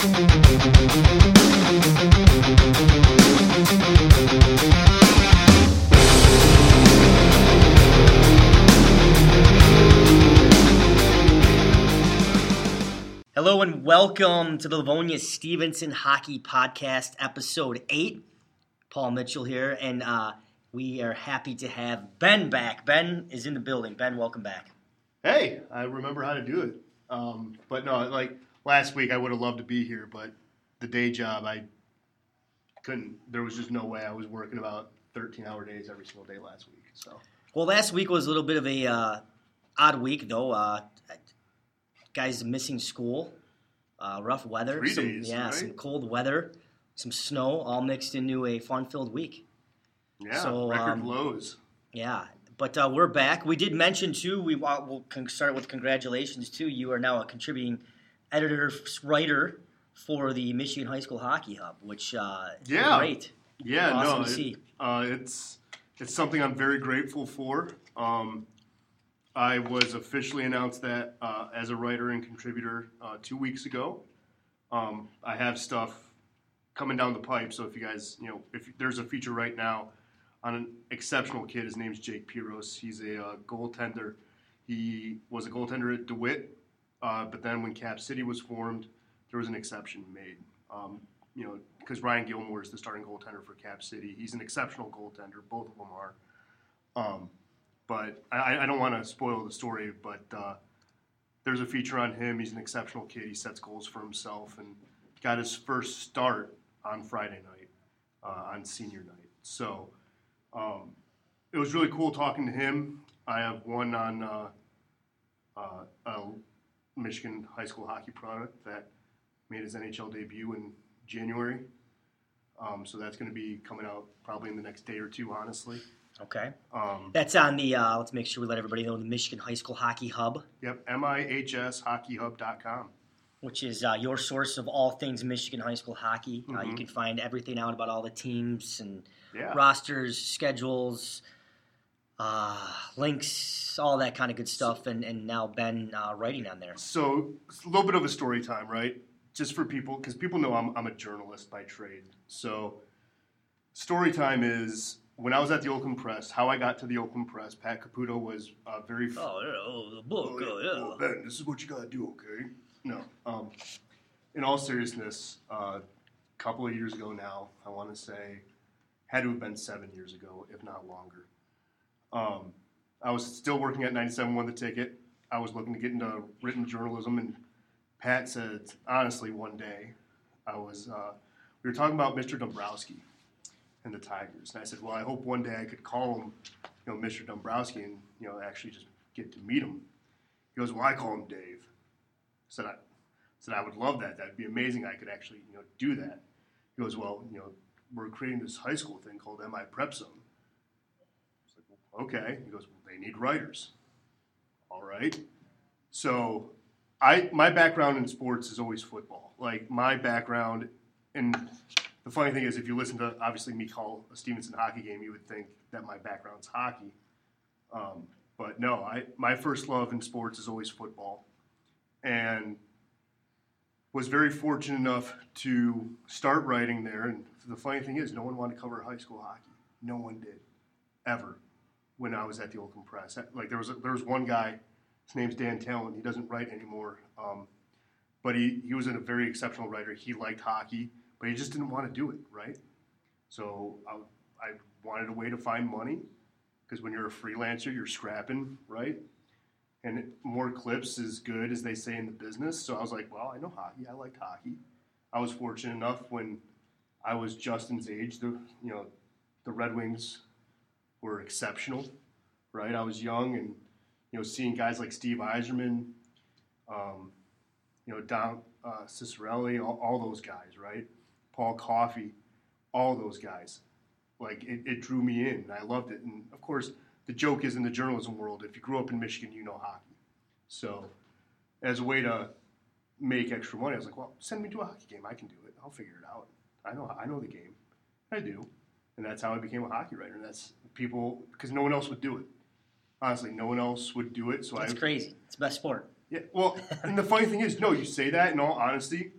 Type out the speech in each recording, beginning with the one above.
Hello and welcome to the Livonia Stevenson Hockey Podcast, Episode 8. Paul Mitchell here, and uh, we are happy to have Ben back. Ben is in the building. Ben, welcome back. Hey, I remember how to do it. Um, but no, like last week, I would have loved to be here, but the day job, I couldn't. There was just no way. I was working about 13 hour days every single day last week. So Well, last week was a little bit of a uh, odd week, though. Uh, guys missing school, uh, rough weather, Three some, days, yeah, right? some cold weather, some snow, all mixed into a fun-filled week. yeah, So, record um, lows. Yeah, but uh, we're back. We did mention too. We uh, we'll con- start with congratulations too. You are now a contributing editor, writer for the Michigan High School Hockey Hub, which uh, Yeah. great. Yeah, awesome no, to it- see. uh, it's it's something I'm very grateful for. Um, I was officially announced that uh, as a writer and contributor uh, two weeks ago. Um, I have stuff coming down the pipe, so if you guys, you know, if there's a feature right now on an exceptional kid, his name's Jake Piros. He's a uh, goaltender. He was a goaltender at DeWitt, uh, but then when Cap City was formed, there was an exception made. Um, you know, because Ryan Gilmore is the starting goaltender for Cap City. He's an exceptional goaltender. Both of them are. Um, but I, I don't want to spoil the story. But uh, there's a feature on him. He's an exceptional kid. He sets goals for himself and got his first start on Friday night, uh, on senior night. So um, it was really cool talking to him. I have one on uh, uh, a Michigan high school hockey product that made his NHL debut in January. Um, so that's going to be coming out probably in the next day or two, honestly. Okay, Um, that's on the. Uh, let's make sure we let everybody know the Michigan High School Hockey Hub, yep, MIHSHockeyHub.com. which is uh, your source of all things Michigan high school hockey. Uh, you Mhm. can find everything out about all the teams and Yeah. rosters, schedules, uh, links, all that kind of good stuff. And, and now Ben uh, writing on there. So it's a little bit of a story time, right? Just for people, because people know I'm, I'm a journalist by trade. So story time is when I was at the Oakland Press, how I got to the Oakland Press. Pat Caputo was uh, very. f- Oh, yeah, oh, the book. Oh, yeah. well, Ben, this is what you gotta do, okay? No. Um, in all seriousness, a uh, couple of years ago now, I want to say, had to have been seven years ago, if not longer. Um, I was still working at 97 the ticket. I was looking to get into written journalism, and Pat said, honestly, one day, I was, uh, we were talking about Mr. Dombrowski and the Tigers, and I said, well, I hope one day I could call him, you know, Mr. Dombrowski, and you know, actually just get to meet him. He goes, well, I call him Dave. I said, I said I would love that. That'd be amazing. I could actually, you know, do that. He goes, well, you know, we're creating this high school thing called MI Prep Zone. I was like, well, okay. He goes, well, they need writers. All right. So, I my background in sports is always football. Like my background, and the funny thing is, if you listen to obviously me call a Stevenson hockey game, you would think that my background's hockey. Um, but no, I my first love in sports is always football, and was very fortunate enough to start writing there. And the funny thing is, no one wanted to cover high school hockey. No one did, ever, when I was at the Oakland Press. Like there was a, there was one guy, his name's Dan Talent. He doesn't write anymore, um, but he he was a very exceptional writer. He liked hockey, but he just didn't want to do it right. So I, I wanted a way to find money because when you're a freelancer, you're scrapping, right? And more clips is good, as they say in the business. So I was like, well, I know hockey. I liked hockey. I was fortunate enough when I was Justin's age. The you know, the Red Wings were exceptional, right? I was young, and you know, seeing guys like Steve Yzerman, um, you know, Don uh, Ciccarelli, all, all those guys, right? Paul Coffey, all those guys. Like it, it drew me in, and I loved it. And of course, the joke is in the journalism world, if you grew up in Michigan, you know hockey. So, as a way to make extra money, I was like, well, send me to a hockey game. I can do it. I'll figure it out. I know. I know the game. I do, and that's how I became a hockey writer. And that's people because no one else would do it. Honestly, no one else would do it. So I. That's I crazy. It's the best sport. yeah, well, and the funny thing is, no, you say that in all honesty,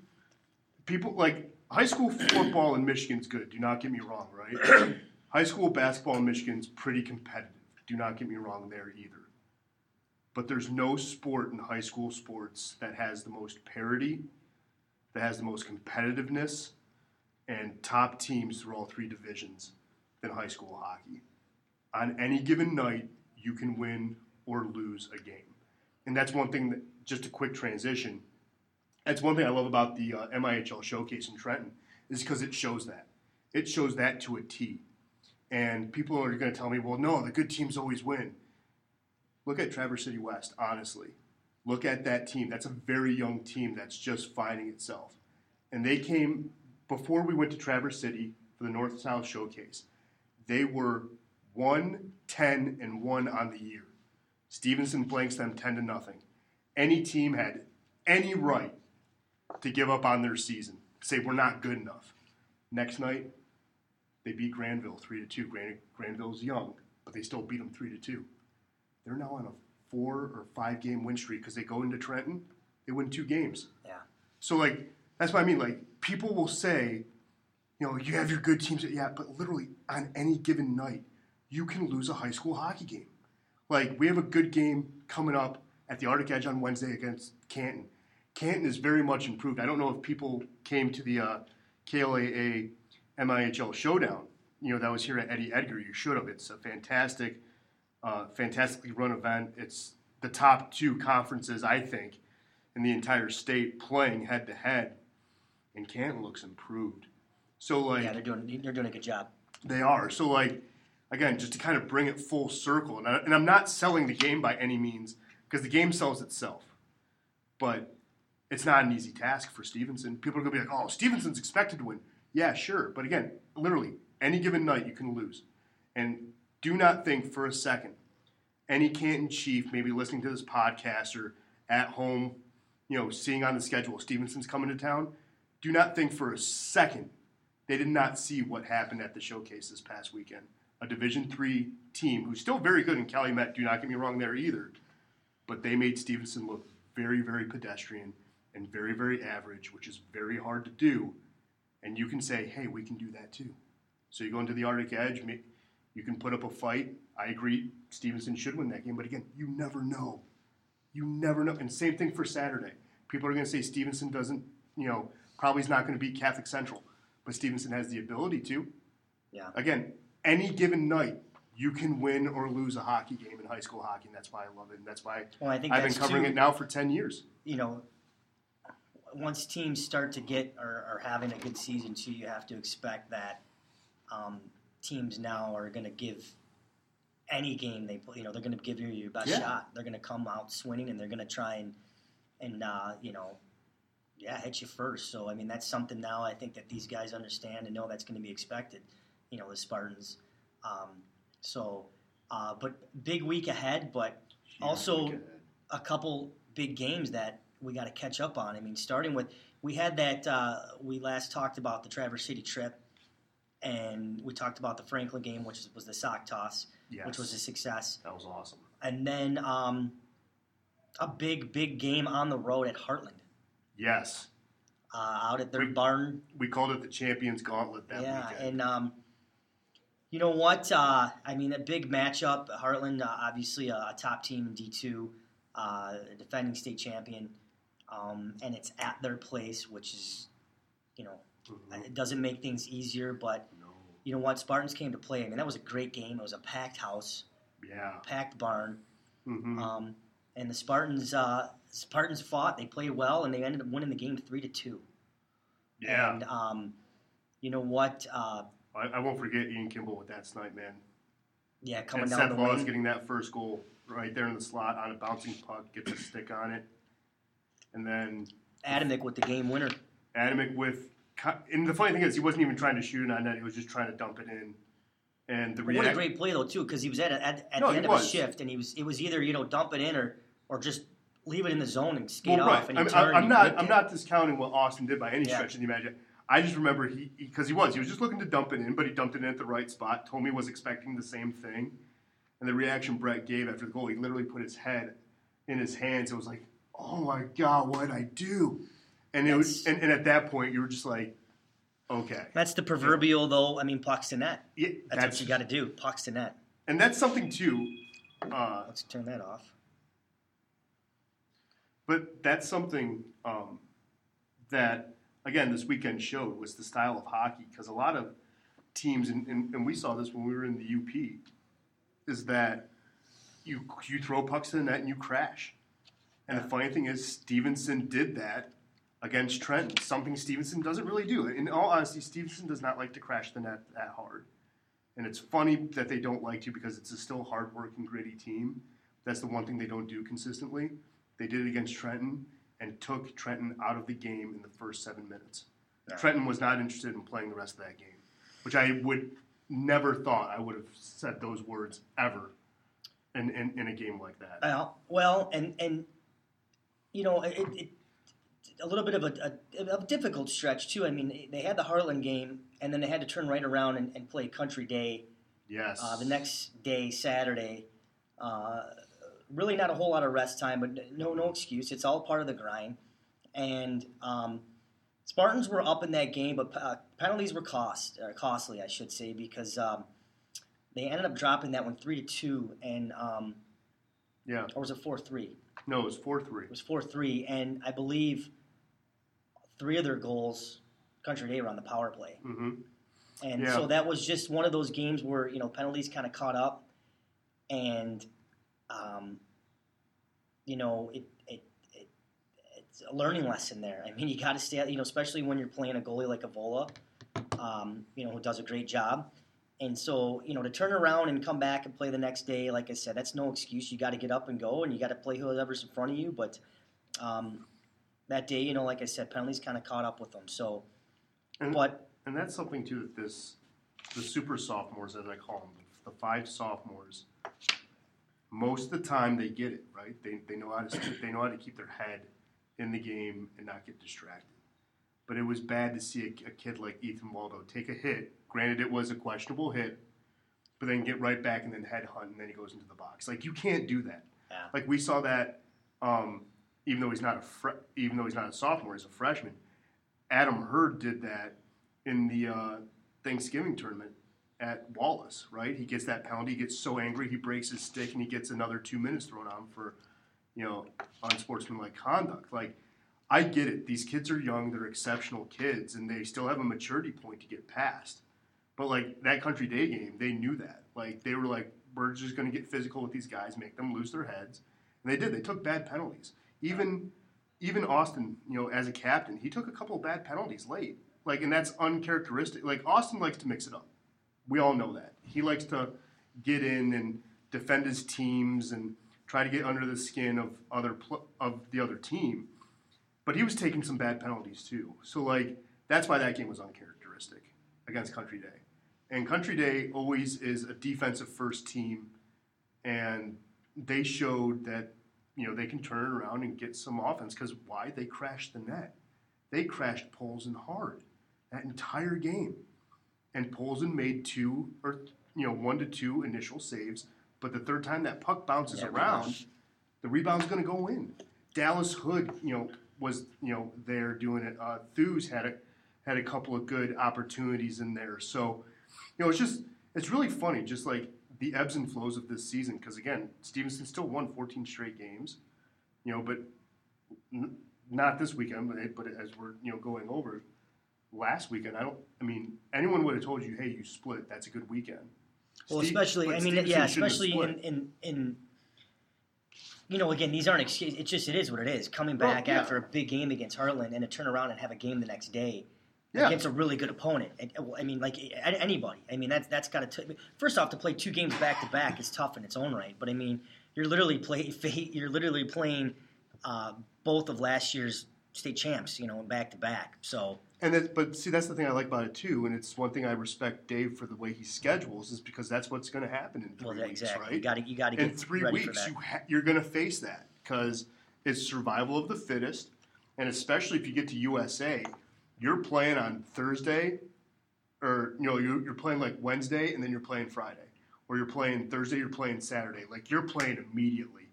people like high school football in Michigan's good. Do not get me wrong, right? high school basketball in Michigan's pretty competitive. Do not get me wrong there either. But there's no sport in high school sports that has the most parity, that has the most competitiveness, and top teams through all three divisions than high school hockey. On any given night, you can win or lose a game. And that's one thing that, just a quick transition, that's one thing I love about the uh, MIHL showcase in Trenton, is because it shows that. It shows that to a T. And people are going to tell me, well, no, the good teams always win. Look at Traverse City West, honestly. Look at that team. That's a very young team that's just finding itself. And they came, before we went to Traverse City for the North South Showcase, they were 1, 10, and 1 on the year. Stevenson blanks them 10 to nothing. Any team had any right to give up on their season, say we're not good enough. Next night, they beat Grandville 3 to 2. Gran- Grandville's young, but they still beat them 3 to 2. They're now on a four or five game win streak because they go into Trenton, they win two games. Yeah. So like that's what I mean. Like people will say, you know, you have your good teams. Yeah, but literally on any given night, you can lose a high school hockey game. Like we have a good game coming up at the Arctic Edge on Wednesday against Canton. Canton is very much improved. I don't know if people came to the uh, KLAA MIHL showdown. You know that was here at Eddie Edgar. You should have. It's a fantastic, uh, fantastically run event. It's the top two conferences I think in the entire state playing head to head, and Canton looks improved. So like Yeah, they're doing they're doing a good job. they are. So, like, again, just to kind of bring it full circle, and, I, and I'm not selling the game by any means because the game sells itself, but it's not an easy task for Stevenson. People are going to be like, oh, Stevenson's expected to win. Yeah, sure. But again, literally, any given night you can lose. And do not think for a second any Canton Chief maybe listening to this podcast or at home, you know, seeing on the schedule Stevenson's coming to town. Do not think for a second they did not see what happened at the showcase this past weekend. A Division three team who's still very good in Calumet. Do not get me wrong there either, but they made Stevenson look very, very pedestrian and very, very average, which is very hard to do. And you can say, hey, we can do that too. So you go into the Arctic Edge, you can put up a fight. I agree, Stevenson should win that game, but again, you never know. You never know. And same thing for Saturday. People are going to say Stevenson doesn't, you know, probably is not going to beat Catholic Central, but Stevenson has the ability to. Yeah. Again, any given night, you can win or lose a hockey game in high school hockey, and that's why I love it, and that's why Well, I think I've been covering too- it now for ten years. you know, once teams start to get or are having a good season too, you have to expect that um, teams now are going to give any game they play. You know, they're going to give you your best Yeah. shot. They're going to come out swinging, and they're going to try and and uh, you know, yeah, hit you first. So I mean, that's something now I think that these guys understand and know that's going to be expected. You know, the Spartans. Um, so, uh, but big week ahead, but also a couple big games that we got to catch up on. I mean, starting with we had that uh, we last talked about the Traverse City trip, and we talked about the Franklin game, which was the sock toss, yes, which was a success, that was awesome. and then um, a big, big game on the road at Hartland, Yes, uh, out at their We- barn. we called it the Champions Gauntlet that yeah, weekend. and um, you know what? Uh, I mean, a big matchup. Hartland, uh, obviously a, a top team in D two, uh, defending state champion, um, and it's at their place, which is, you know, Mhm. it doesn't make things easier. But No. you know what? Spartans came to play. I mean, that was a great game. It was a packed house, Yeah. packed barn, hmm um, and the Spartans. Uh, Spartans fought. They played well, and they ended up winning the game three to two. yeah. And um, you know what? Uh, I, I won't forget Ian Kimball with that snipe, man. yeah, coming and down Seth the lane. getting that first goal right there in the slot on a bouncing puck, gets a stick on it. And then Adamic with the game winner. Adamic with. And the funny thing is, he wasn't even trying to shoot it on net, he was just trying to dump it in. And the What a great play though too, because he was at a, at, at No, the end of a shift, and he was it was either you know dump it in or or just leave it in the zone and skate Well, off. And I he mean, turned, I'm he not. I'm it. not discounting what Austin did by any Yeah. stretch of the imagination. I just remember he because he, was he was just looking to dump it in, but he dumped it in at the right spot. Tommy was expecting the same thing, and the reaction Brett gave after the goal, he literally put his head in his hands. It was like, oh my god, what did I do? And it was, and, and at that point, you were just like, okay, That's the proverbial, though. I mean, pucks to net. yeah, That's, what you got to do. Pucks to net. and that's something too. Uh, Let's turn that off. But that's something um, that, again, this weekend showed was the style of hockey because a lot of teams, and, and, and we saw this when we were in the UP, is that you you throw pucks to the net and you crash. And the funny thing is, Stevenson did that against Trenton, something Stevenson doesn't really do. In all honesty, Stevenson does not like to crash the net that hard. And it's funny that they don't like to because it's a still hard-working, gritty team. That's the one thing they don't do consistently. They did it against Trenton and took Trenton out of the game in the first seven minutes. Trenton was not interested in playing the rest of that game, which I would never thought I would have said those words ever in, in, in a game like that. Well, well, and and you know, it, it a little bit of a, a, a difficult stretch too. I mean, they had the Hartland game, and then they had to turn right around and, and play Country Day Yes. uh, the next day, Saturday. Uh, really, not a whole lot of rest time, but no, no excuse. It's all part of the grind. And um, Spartans were up in that game, but uh, penalties were cost or costly, I should say, because um, they ended up dropping that one three to two, and um, yeah. or was it four three? No, it was 4 3. It was four three, and I believe three of their goals, Country Day, were on the power play. hmm And Yeah. so that was just one of those games where you know penalties kind of caught up, and um, you know it, it, it it's a learning lesson there. I mean, you got to stay, you know, especially when you're playing a goalie like Evola, um, you know, who does a great job. And so, you know, to turn around and come back and play the next day, like I said, that's no excuse. You got to get up and go, and you got to play whoever's in front of you. But um, that day, you know, like I said, penalties kind of caught up with them. So, And, but and that's something, too, that this, the super sophomores, as I call them, the five sophomores, most of the time they get it, right? They, they, know how to, they know how to keep their head in the game and not get distracted. But it was bad to see a, a kid like Ethan Waldo take a hit. Granted, it was a questionable hit, but then get right back and then head hunt, and then he goes into the box. Like you can't do that. Yeah. Like we saw that, um, even though he's not a fre- even though he's not a sophomore, he's a freshman. Adam Hurd did that in the uh, Thanksgiving tournament at Wallace. Right? He gets that penalty. He gets so angry he breaks his stick, and he gets another two minutes thrown on him for, you know, unsportsmanlike conduct. Like. I get it. These kids are young. They're exceptional kids, and they still have a maturity point to get past. But like that country day game, they knew that. Like they were like, we're just going to get physical with these guys, make them lose their heads, and they did. They took bad penalties. Even even Austin, you know, as a captain, he took a couple of bad penalties late. Like, and that's uncharacteristic. Like Austin likes to mix it up. We all know that. He likes to get in and defend his teams and try to get under the skin of other pl- of the other team. But he was taking some bad penalties too. So like that's why that game was uncharacteristic against Country Day. And Country Day always is a defensive first team, and they showed that you know they can turn it around and get some offense because why they crashed the net, they crashed Polson hard that entire game, and Polson made two or you know one to two initial saves, but the third time that puck bounces Yeah, around, rebound. the rebound's going to go in. Dallas Hood, you know, was you know there doing it. Uh, Thews had a had a couple of good opportunities in there. So, you know, it's just it's really funny, just like the ebbs and flows of this season. Because again, Stevenson still won 14 straight games, you know, but n- not this weekend. But, but as we're you know going over last weekend, I don't. I mean, anyone would have told you, hey, you split. That's a good weekend. Well, Steve- especially, I mean, Stevenson yeah, especially in, in in you know, again, these aren't excuses. It's just it is what it is. Coming Well, back yeah. after a big game against Hartland and to turn around and have a game the next day Yeah. against a really good opponent. I mean, like anybody. I mean, that's that's got to. First off, to play two games back to back is tough in its own right. But I mean, you're literally play you're literally playing uh, both of last year's state champs. You know, back to back. So And that, but see, that's the thing I like about it too, and it's one thing I respect Dave for the way he schedules, is because that's what's going to happen in three well, weeks, exactly. right? You got to you got to in get three ready for weeks, you ha- you're going to face that because it's survival of the fittest, and especially if you get to USA, you're playing on Thursday, or you know you're, you're playing like Wednesday, and then you're playing Friday, or you're playing Thursday, you're playing Saturday. Like you're playing immediately,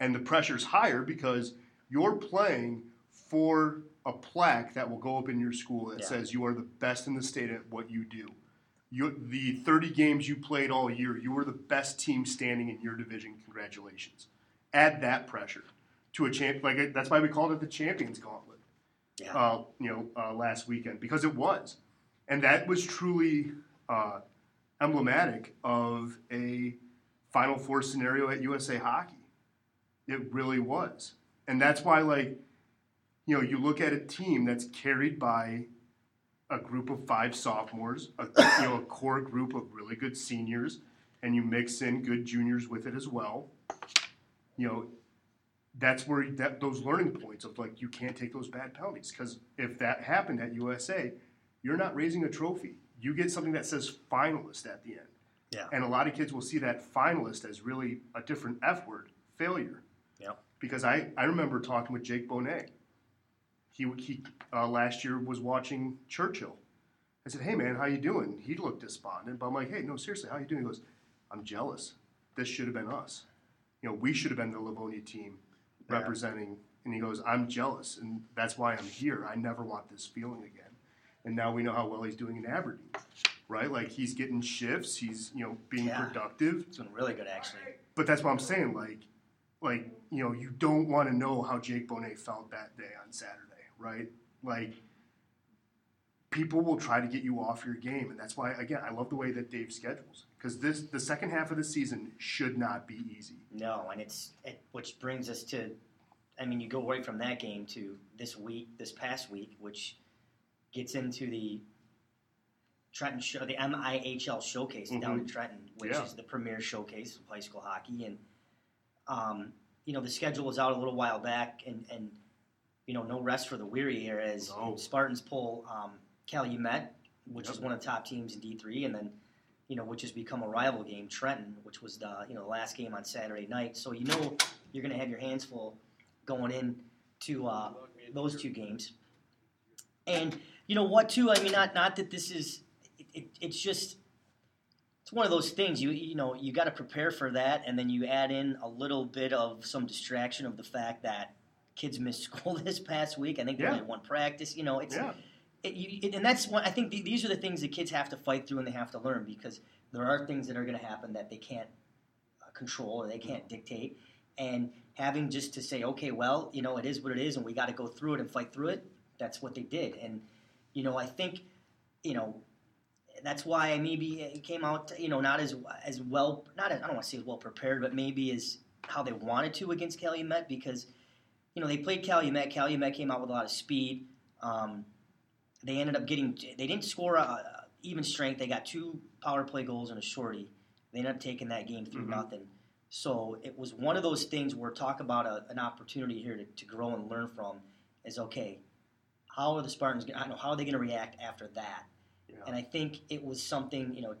and the pressure's higher because you're playing for a plaque that will go up in your school that Yeah. says you are the best in the state at what you do. You, the 30 games you played all year, you were the best team standing in your division. Congratulations. Add that pressure to a champ. Like that's why we called it the Champions Gauntlet. Yeah. Uh, you know, uh, last weekend because it was, and that was truly uh, emblematic of a Final Four scenario at USA Hockey. It really was, and that's why, like, you know, you look at a team that's carried by a group of five sophomores, a, you know, a core group of really good seniors, and you mix in good juniors with it as well. You know, that's where that, those learning points of like you can't take those bad penalties because if that happened at USA, you're not raising a trophy. You get something that says finalist at the end. Yeah. And a lot of kids will see that finalist as really a different F word, failure. Yeah. Because I, I remember talking with Jake Bonet. He, he uh, last year was watching Churchill. I said, "Hey man, how you doing?" He looked despondent, but I'm like, "Hey, no, seriously, how you doing?" He goes, "I'm jealous. This should have been us. You know, we should have been the Livonia team Yeah. representing." And he goes, "I'm jealous, and that's why I'm here. I never want this feeling again." And now we know how well he's doing in Aberdeen, right? Like he's getting shifts. He's you know being Yeah. productive. It's been really good, actually. But that's what I'm saying. Like, like you know, you don't want to know how Jake Bonet felt that day on Saturday, right? Like, people will try to get you off your game, and that's why again I love the way that Dave schedules because this the second half of the season should not be easy. No, and it's it, which brings us to, I mean, you go right from that game to this week, this past week, which gets into the Trenton show, the MIHL showcase down in Trenton, which Yeah. is the premier showcase of high school hockey, and um, you know the schedule was out a little while back, and and you know no rest for the weary here as No. Spartans pull um, Calumet, which is one of the top teams in D three, and then you know, which has become a rival game, Trenton, which was the you know the last game on Saturday night. So you know you're going to have your hands full going in to uh, those two games. And you know what, too? I mean, not not that this is, it, it, it's just it's one of those things. You you know you got to prepare for that, and then you add in a little bit of some distraction of the fact that kids missed school this past week. I think they Yeah. only had one practice. You know, it's Yeah, it, you, it, and that's what I think. th these are the things that kids have to fight through and they have to learn because there are things that are going to happen that they can't uh, control or they can't dictate. And having just to say, okay, well, you know, it is what it is, and we got to go through it and fight through it. That's what they did, and you know, I think, you know, that's why maybe it came out, you know, not as as well, not as, I don't want to say as well prepared, but maybe as how they wanted to against Calumet because, you know, they played Calumet. Calumet came out with a lot of speed. Um, they ended up getting they didn't score a, even strength. They got two power play goals and a shorty. They ended up taking that game 3 Mhm. nothing. So it was one of those things where talk about a, an opportunity here to, to grow and learn from is okay. How are the Spartans? gonna- I know how are they going to react after that? yeah. And I think it was something you know uh,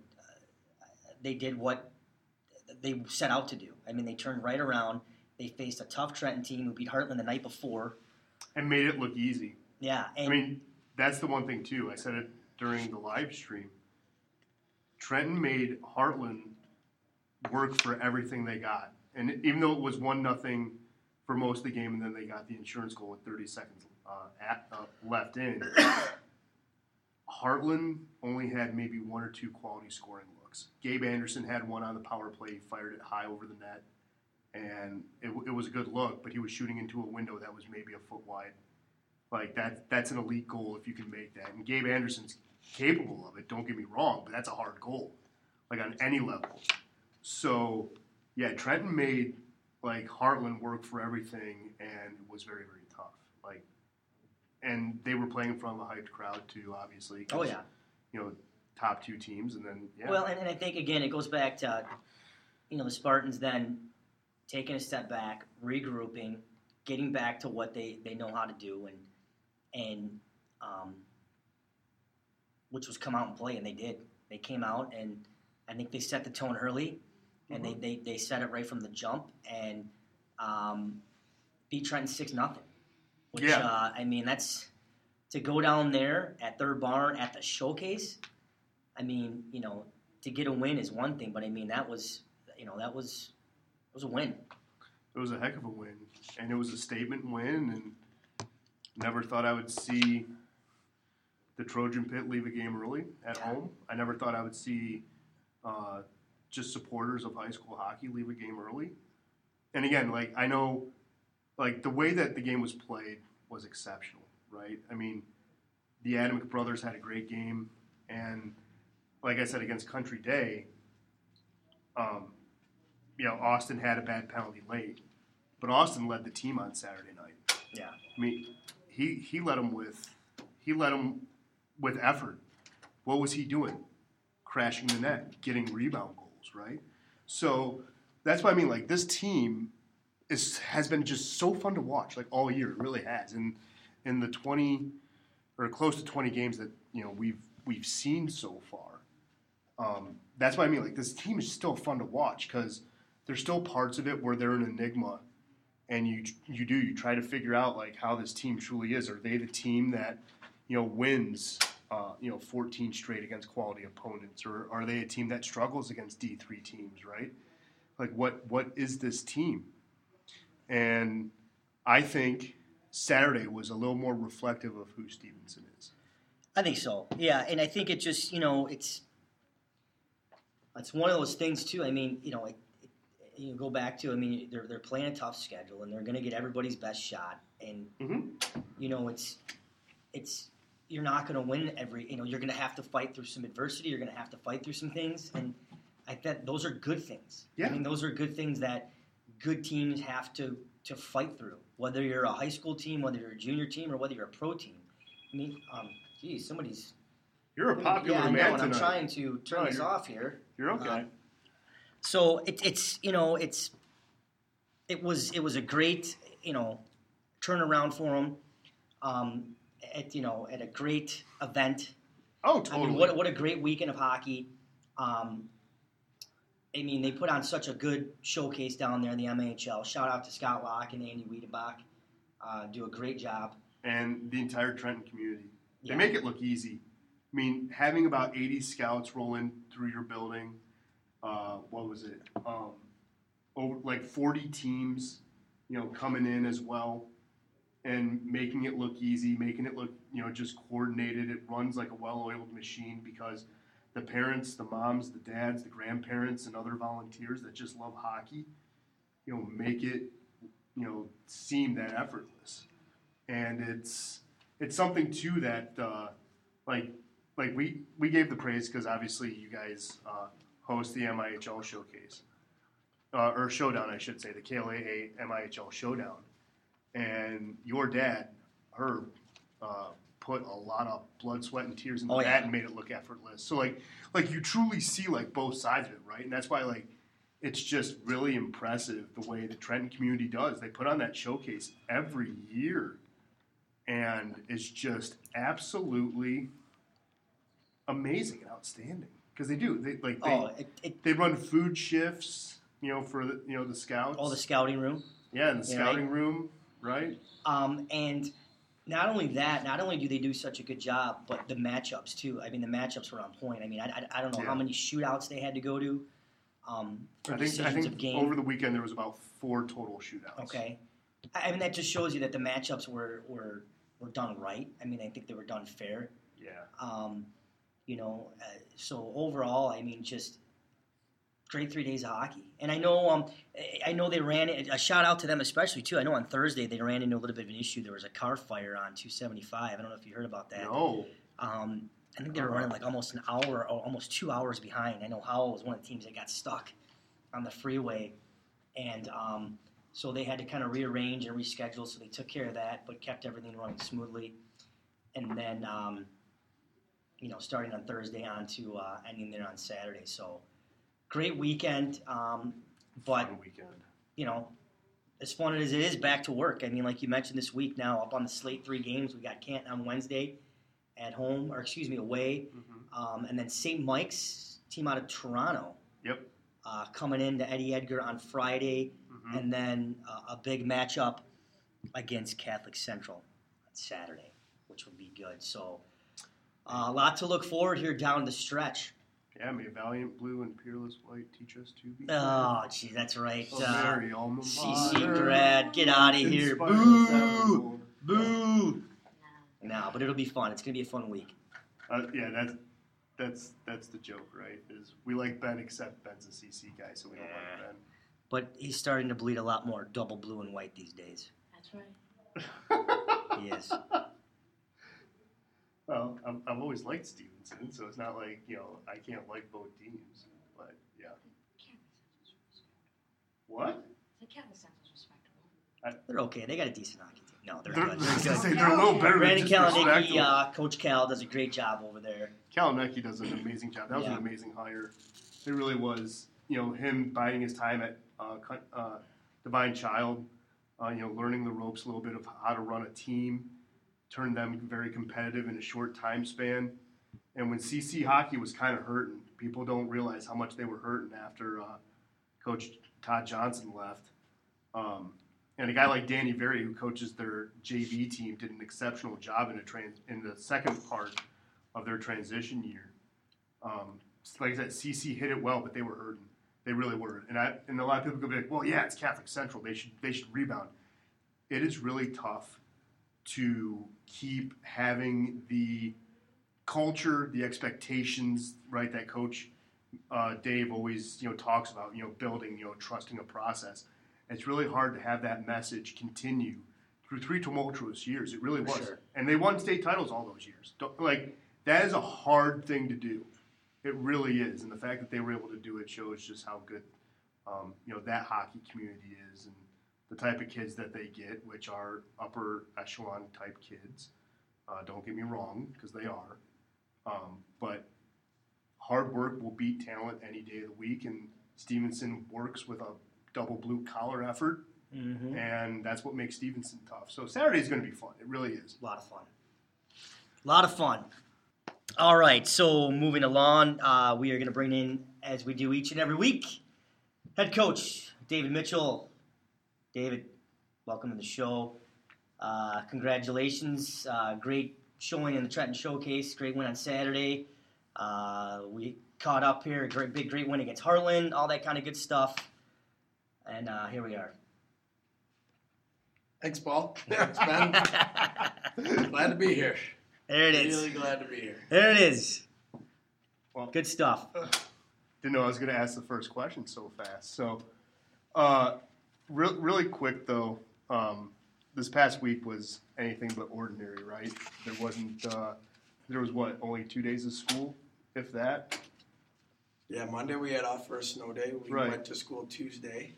they did what they set out to do. I mean, they turned right around. They faced a tough Trenton team who beat Hartland the night before. and made it look easy. Yeah, and I mean, that's the one thing too. I said it during the live stream. Trenton made Hartland work for everything they got, and even though it was one nothing for most of the game, and then they got the insurance goal with 30 seconds uh, at, uh, left in, Hartland only had maybe one or two quality scoring looks. Gabe Anderson had one on the power play, he fired it high over the net, and it, it was a good look, but he was shooting into a window that was maybe a foot wide. Like that, that's an elite goal if you can make that. And Gabe Anderson's capable of it. Don't get me wrong, but that's a hard goal, like on any level. So, yeah, Trenton made like Hartland work for everything, and it was very, very tough. Like, and they were playing in front of a hyped crowd too, obviously. oh yeah. you know, top two teams, and then yeah, Well, and, and I think again it goes back to you know the Spartans then taking a step back, regrouping, getting back to what they, they know how to do, and and um, which was come out and play, and they did. They came out, and I think they set the tone early, and they, they, they set it right from the jump, and um, beat Trenton six nothing. Which Yeah. uh, I mean that's to go down there at Third Barn at the showcase. I mean, you know, to get a win is one thing, but I mean that was, you know, that was was a win. it was a heck of a win, and it was a statement win, and Never thought I would see the Trojan Pit leave a game early at home. I never thought I would see uh, just supporters of high school hockey leave a game early. And again, like I know, like the way that the game was played was exceptional, right? I mean, the Adamick brothers had a great game, and like I said against Country Day, um, you know, Austin had a bad penalty late, but Austin led the team on Saturday night. Yeah. I mean, he he led them with he led them with effort. What was he doing? Crashing the net, getting rebound goals, right? So that's what I mean. Like this team is has been just so fun to watch, like all year. It really has. And in the twenty or close to twenty games that you know we've we've seen so far, um, that's what I mean. Like this team is still fun to watch because there's still parts of it where they're an enigma, and you you do you try to figure out like how this team truly is. Are they the team that you know wins uh, you know 14 straight against quality opponents, or are they a team that struggles against D3 teams? Right? Like what what is this team? And I think Saturday was a little more reflective of who Stevenson is. I think so. Yeah, and I think it just you know it's it's one of those things too. I mean, you know, it, you go back to I mean they're they're playing a tough schedule and they're going to get everybody's best shot, and Mhm. you know it's it's you're not going to win every you know you're going to have to fight through some adversity. You're going to have to fight through some things, and I think those are good things. Yeah. I mean those are good things that good teams have to to fight through. Whether you're a high school team, whether you're a junior team, or whether you're a pro team. I mean, um, geez, somebody's You're a popular yeah, man and I'm tonight. trying to turn No, this off here. You're okay. Um, So it, it's you know it's it was it was a great you know turnaround for them. Um, at you know at a great event. oh, I totally. mean, what what a great weekend of hockey. Um, I mean, they put on such a good showcase down there in the MHL. Shout out to Scott Locke and Andy Wiedenbach. Uh, do a great job. and the entire Trenton community. They Yeah. make it look easy. I mean, having about 80 scouts rolling through your building, uh, what was it? Um, over like 40 teams, you know, coming in as well, and making it look easy, making it look, you know, just coordinated. It runs like a well-oiled machine because the parents, the moms, the dads, the grandparents, and other volunteers that just love hockey, you know, make it, you know, seem that effortless and it's it's something too that uh, like like we we gave the praise because obviously you guys uh, host the MIHL showcase. Uh, or showdown I should say the KLAA MIHL showdown. And your dad Herb uh, put a lot of blood sweat and tears into Oh, that yeah. and made it look effortless. So like like you truly see like both sides of it right? And that's why like it's just really impressive the way the Trenton community does. They put on that showcase every year, and it's just absolutely amazing and outstanding because they do. They like they, oh, it, it, they run food shifts, you know, for the you know the scouts. all the scouting room. yeah, in the Yeah, scouting room, right? Um, and not only that, not only do they do such a good job, but the matchups too. I mean, the matchups were on point. I mean, I, I, I don't know Yeah. how many shootouts they had to go to um, I think I think over the weekend there was about four total shootouts. okay, I I mean that just shows you that the matchups were were were done right. I mean, I think they were done fair. Yeah. Um, you know, uh, so overall, I mean, just great three days of hockey. And I know, um, I- know they ran it. A shout out to them, especially too. I know on Thursday they ran into a little bit of an issue. There was a car fire on 275. I don't know if you heard about that. No. Um, I think they were running like almost an hour, or almost two hours behind. I know Howell was one of the teams that got stuck on the freeway, and um, so they had to kind of rearrange and reschedule. So they took care of that, but kept everything running smoothly. And then, um, you know, starting on Thursday on to uh, ending there on Saturday. So great weekend, um, but weekend. you know, as fun as it is, back to work. I mean, like you mentioned this week now, up on the slate, three games. We got Canton on Wednesday at home, or excuse me, away. hmm Um, and then St. Mike's, team out of Toronto, Yep. uh, coming in into Eddie Edgar on Friday. hmm And then uh, a big matchup against Catholic Central on Saturday, which would be good. So a lot to look forward here down the stretch. Yeah, may valiant blue and peerless white teach us to be. Oh, gee, that's right. Oh, Uh, Mary, alma CC mater, grad, get out of here. Boo! Boo! No, but it'll be fun. It's gonna be a fun week. Uh, yeah, that's that's that's the joke, right? Is we like Ben except Ben's a CC guy, so we don't like Ben. But he's starting to bleed a lot more double blue and white these days. That's right. He is. Well, I've, I've always liked Stevenson, so it's not like you know I can't like both teams. But yeah, what? The Catholic Central's respectable. They're okay. They got a decent hockey team. No, they're, They're, good. They're good. they're a little better than Brandon just Kaleniecki, respectable. uh, Coach Cal does a great job over there. Kaleniecki does an amazing job. That was Yeah. an amazing hire. It really was. You know, him biding his time at uh, Cut- uh, Divine Child. Uh, you know, learning the ropes a little bit of how to run a team, turn them very competitive in a short time span. And when CC hockey was kind of hurting, people don't realize how much they were hurting after uh, Coach Todd Johnson left. Um, and a guy like Danny Very, who coaches their JV team, did an exceptional job in trans in the second part of their transition year. Um, like I said, CC hit it well, but they were hurting. They really were. And I and a lot of people could be like, "Well, yeah, it's Catholic Central. They should they should rebound." It is really tough to keep having the culture, the expectations, right? That Coach uh, Dave always you know talks about, you know, building, you know, trusting a process. It's really hard to have that message continue through three tumultuous years. It really was, sure. and they won state titles all those years. Don't, like that is a hard thing to do. It really is, and the fact that they were able to do it shows just how good, um, you know, that hockey community is, and the type of kids that they get, which are upper echelon type kids. Uh, don't get me wrong, because they are, um, but hard work will beat talent any day of the week, and Stevenson works with a double blue collar effort, Mm-hmm. and that's what makes Stevenson tough. So Saturday is going to be fun. It really is. A lot of fun. A lot of fun. All right, so moving along, uh, we are going to bring in, as we do each and every week, head coach David Mitchell. David, welcome to the show. Uh, congratulations. Uh, great showing in the Trenton Showcase. Great win on Saturday. Uh, we caught up here. A great, big, great win against Hartland. All that kind of good stuff. And uh, here we are. Thanks, Paul. Thanks, Ben. glad to be here. There it is. Really glad to be here. There it is. Well, Good stuff. Didn't know I was going to ask the first question so fast. So, uh, re- really quick though, um, this past week was anything but ordinary, right? There wasn't. Uh, there was what only two days of school, if that. Yeah, Monday we had off for a snow day. We Right. went to school Tuesday.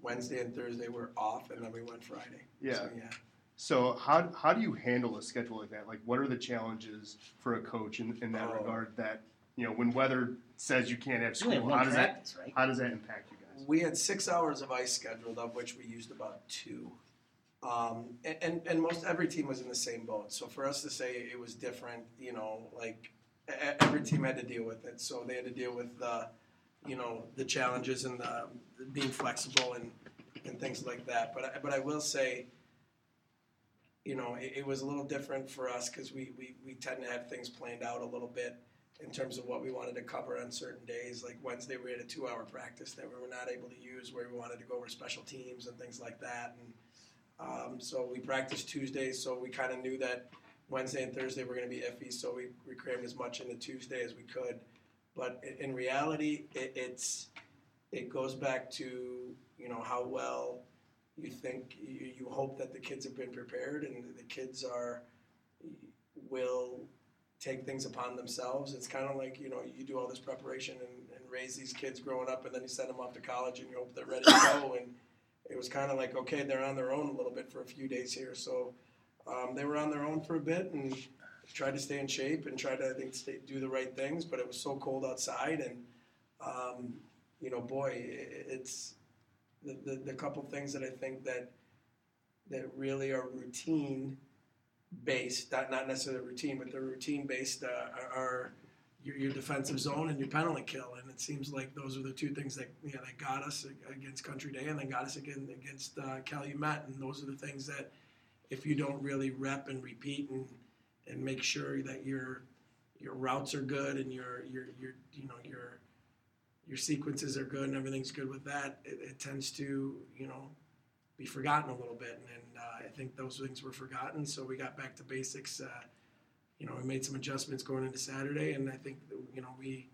Wednesday and Thursday were off, and then we went Friday. Yeah. So, yeah. So how how do you handle a schedule like that? Like, what are the challenges for a coach in, in that Oh. regard? That you know, when weather says you can't have It's only school, one how does that practice, right? how does that impact you guys? We had six hours of ice scheduled, of which we used about two. Um, and, and, and most every team was in the same boat. So for us to say it was different, you know, like every team had to deal with it. So they had to deal with the, you know, the challenges and the being flexible and, and things like that. But I, but I will say, you know, it, it was a little different for us because we, we, we tend to have things planned out a little bit in terms of what we wanted to cover on certain days. Like Wednesday, we had a two-hour practice that we were not able to use, where we wanted to go over special teams and things like that. And um, so we practiced Tuesday, so we kind of knew that Wednesday and Thursday were going to be iffy. So we, we crammed as much into Tuesday as we could. But in, in reality, it, it's it goes back to you know how well you think you, you hope that the kids have been prepared and the kids are will take things upon themselves. It's kind of like you know you do all this preparation and, and raise these kids growing up, and then you send them off to college, and you hope they're ready to go. And it was kind of like okay, they're on their own a little bit for a few days here. So um, they were on their own for a bit and tried to stay in shape and tried to I think stay, do the right things. But it was so cold outside, and um, you know, boy, it, it's the, the the couple things that I think that that really are routine based, not, not necessarily routine, but they're routine based, uh, are, your, your defensive zone and your penalty kill. And it seems like those are the two things that you know, that got us against Country Day and then got us again against uh, Calumet. And those are the things that if you don't really rep and repeat and and make sure that your your routes are good and your your your you know your your sequences are good and everything's good with that, it, it tends to you know be forgotten a little bit, and, and I think those things were forgotten. So we got back to basics. Uh, you know, we made some adjustments going into Saturday, and I think you know we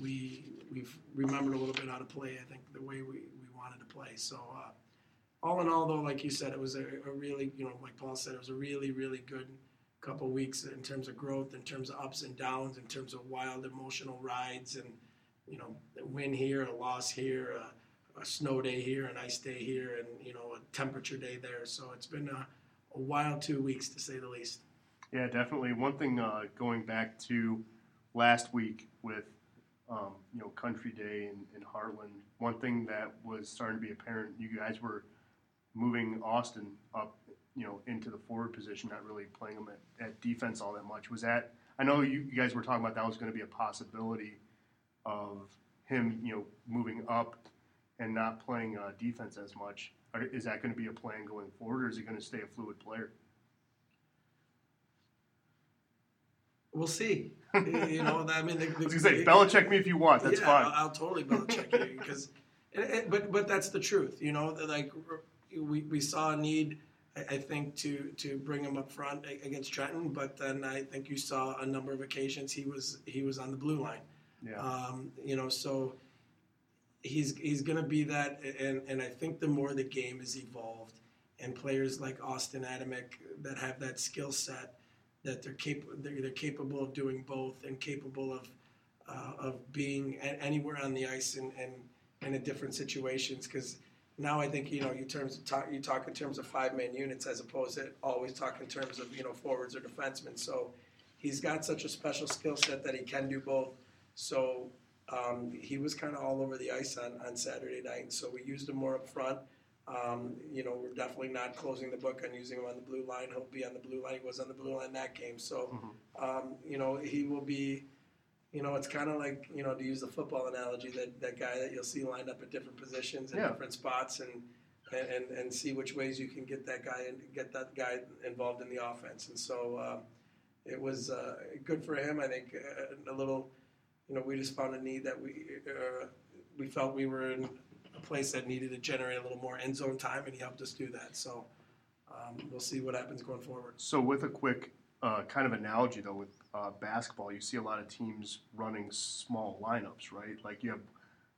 we we've remembered a little bit how to play. I think the way we, we wanted to play. So uh, all in all, though, like you said, it was a, a, really you know like Paul said, it was a really really good couple weeks in terms of growth, in terms of ups and downs, in terms of wild emotional rides, and you know, win here, a loss here, a, a snow day here, an ice day here, and you know, a temperature day there. So it's been a, a wild two weeks to say the least. Yeah, definitely. One thing uh, going back to last week with um, you know Country Day in, in Hartland, one thing that was starting to be apparent, you guys were moving Austin up you know, into the forward position, not really playing him at, at defense all that much. Was that? I know you, you guys were talking about that was going to be a possibility of him, you know, moving up and not playing uh, defense as much. is that going to be a plan going forward, or is he going to stay a fluid player? We'll see. you know, I mean, the, the, I was gonna say, Belichick me if you want. That's yeah, fine. I'll, I'll totally Belichick you because, but but that's the truth. You know, like we we saw a need I, think to to bring him up front against Trenton, but then I think you saw a number of occasions he was he was on the blue line. Yeah. Um, you know, so he's he's going to be that, and and I think the more the game is evolved, and players like Austin Adamek that have that skill set, that they're capable they're, they're capable of doing both and capable of uh, of being anywhere on the ice and and, and in different situations because now I think you know you terms talk, you talk in terms of five man units as opposed to always talk in terms of you know forwards or defensemen. So he's got such a special skill set that he can do both. So um, he was kind of all over the ice on, on Saturday night. So we used him more up front. Um, you know, we're definitely not closing the book on using him on the blue line. He'll be on the blue line. He was on the blue line that game. So, mm-hmm. um, you know, he will be you know, it's kind of like you know to use the football analogy that that guy that you'll see lined up at different positions and yeah. different spots and, and and see which ways you can get that guy and get that guy involved in the offense. And so uh, it was uh, good for him. I think uh, a little, you know, we just found a need that we uh, we felt we were in a place that needed to generate a little more end zone time, and he helped us do that. So. Um, we'll see what happens going forward. So, with a quick uh, kind of analogy though with uh, basketball, you see a lot of teams running small lineups, right? Like you have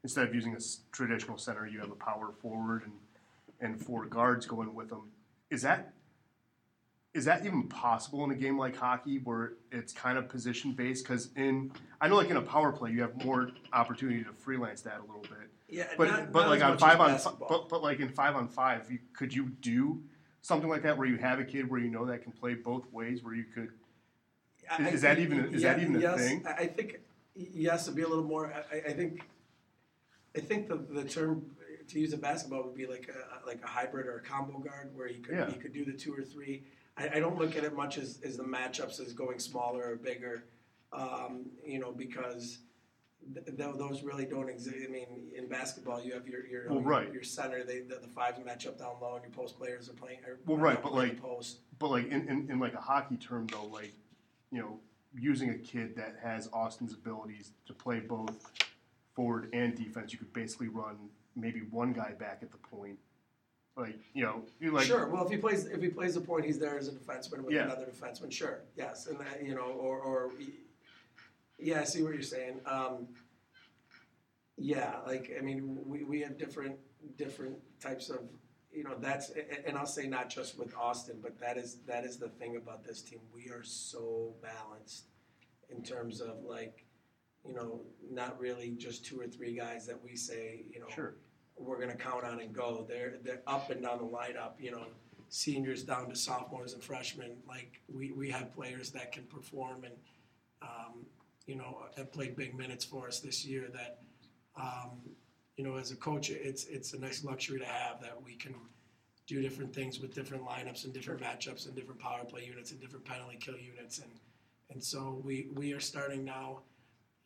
instead of using a traditional center, you have a power forward and and four guards going with them. Is that is that even possible in a game like hockey where it's kind of position based? Because in I know like in a power play you have more opportunity to freelance that a little bit. Yeah, but not, but not like on five on but but like in five on five, you, could you do something like that where you have a kid where you know that can play both ways, where you could is, is that even is yeah, that even yes, a thing? I think yes, to be a little more. I, I think I think the, the term to use in basketball would be like a like a hybrid or a combo guard where you could yeah. you could do the two or three. I, I, don't look at it much as, as the matchups as going smaller or bigger, um, you know, because th- th- those really don't exist. I mean, in basketball, you have your your, well, your, right. your center. They, the, the fives match up down low, and your post players are playing. Are, well, right, but like post. But like in, in, in like a hockey term though, like you know, using a kid that has Austin's abilities to play both forward and defense, you could basically run maybe one guy back at the point. Like you know, you like sure. Well, if he plays, if he plays the point, he's there as a defenseman with yeah. another defenseman. Sure, yes, and that you know, or, or yeah, I see what you're saying. Um, yeah, like I mean, we, we have different different types of you know that's and I'll say not just with Austin, but that is that is the thing about this team. We are so balanced in terms of like you know not really just two or three guys that we say you know sure. We're going to count on and go. They're they're up and down the lineup. You know, seniors down to sophomores and freshmen. Like we we have players that can perform and um, you know have played big minutes for us this year that. Um, you know, as a coach, it's it's a nice luxury to have that we can do different things with different lineups and different matchups and different power play units and different penalty kill units and and so we we are starting now.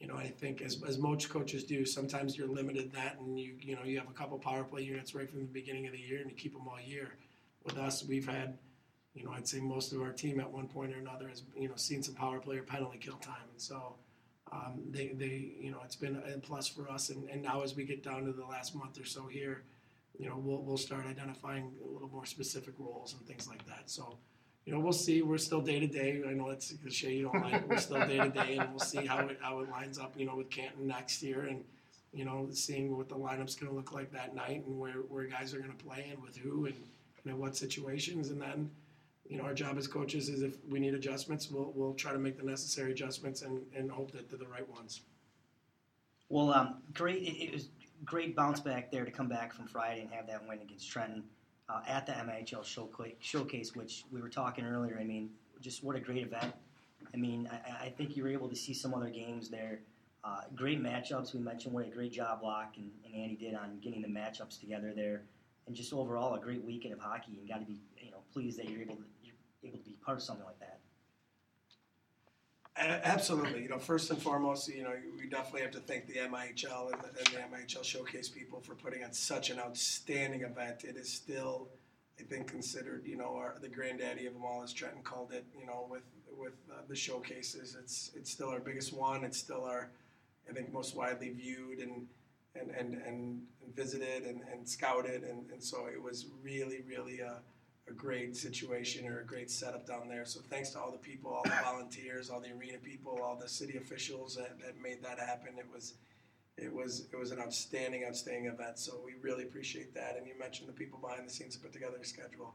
You know, I think as, as most coaches do, sometimes you're limited that, and you you know you have a couple power play units right from the beginning of the year, and you keep them all year. With us, we've had, you know, I'd say most of our team at one point or another has you know seen some power play or penalty kill time, and so um, they, they, you know, it's been a plus for us. And, and now as we get down to the last month or so here, you know, we'll we'll start identifying a little more specific roles and things like that. So, you know, we'll see. We're still day to day. I know it's a cliche you don't like. We're still day to day, and we'll see how it how it lines up. You know, with Canton next year, and you know, seeing what the lineup's going to look like that night, and where where guys are going to play, and with who, and you know, what situations, and then. You know, our job as coaches is if we need adjustments, we'll, we'll try to make the necessary adjustments and, and hope that they're the right ones. Well, um, great. It, it, was great bounce back there to come back from Friday and have that win against Trenton uh, at the MIHL showcase, which we were talking earlier. I mean, just what a great event. I mean, I, I think you were able to see some other games there. Uh, great matchups. We mentioned what a great job Locke and, and Andy did on getting the matchups together there, and just overall a great weekend of hockey. And got to be you know pleased that you're able to able to be part of something like that. Absolutely. You know, first and foremost, you know, we definitely have to thank the MIHL and the, and the MIHL Showcase people for putting on such an outstanding event. It is still, I think, considered, you know, our, the granddaddy of them all, as Trenton called it. You know, with with uh, the showcases, it's it's still our biggest one. It's still our, I think, most widely viewed and and and, and, visited and, and scouted, and, and so it was really, really. Uh, a great situation or a great setup down there. So thanks to all the people, all the volunteers, all the arena people, all the city officials that, that made that happen. It was it was it was an outstanding, outstanding event. So we really appreciate that. And you mentioned the people behind the scenes that put together the schedule.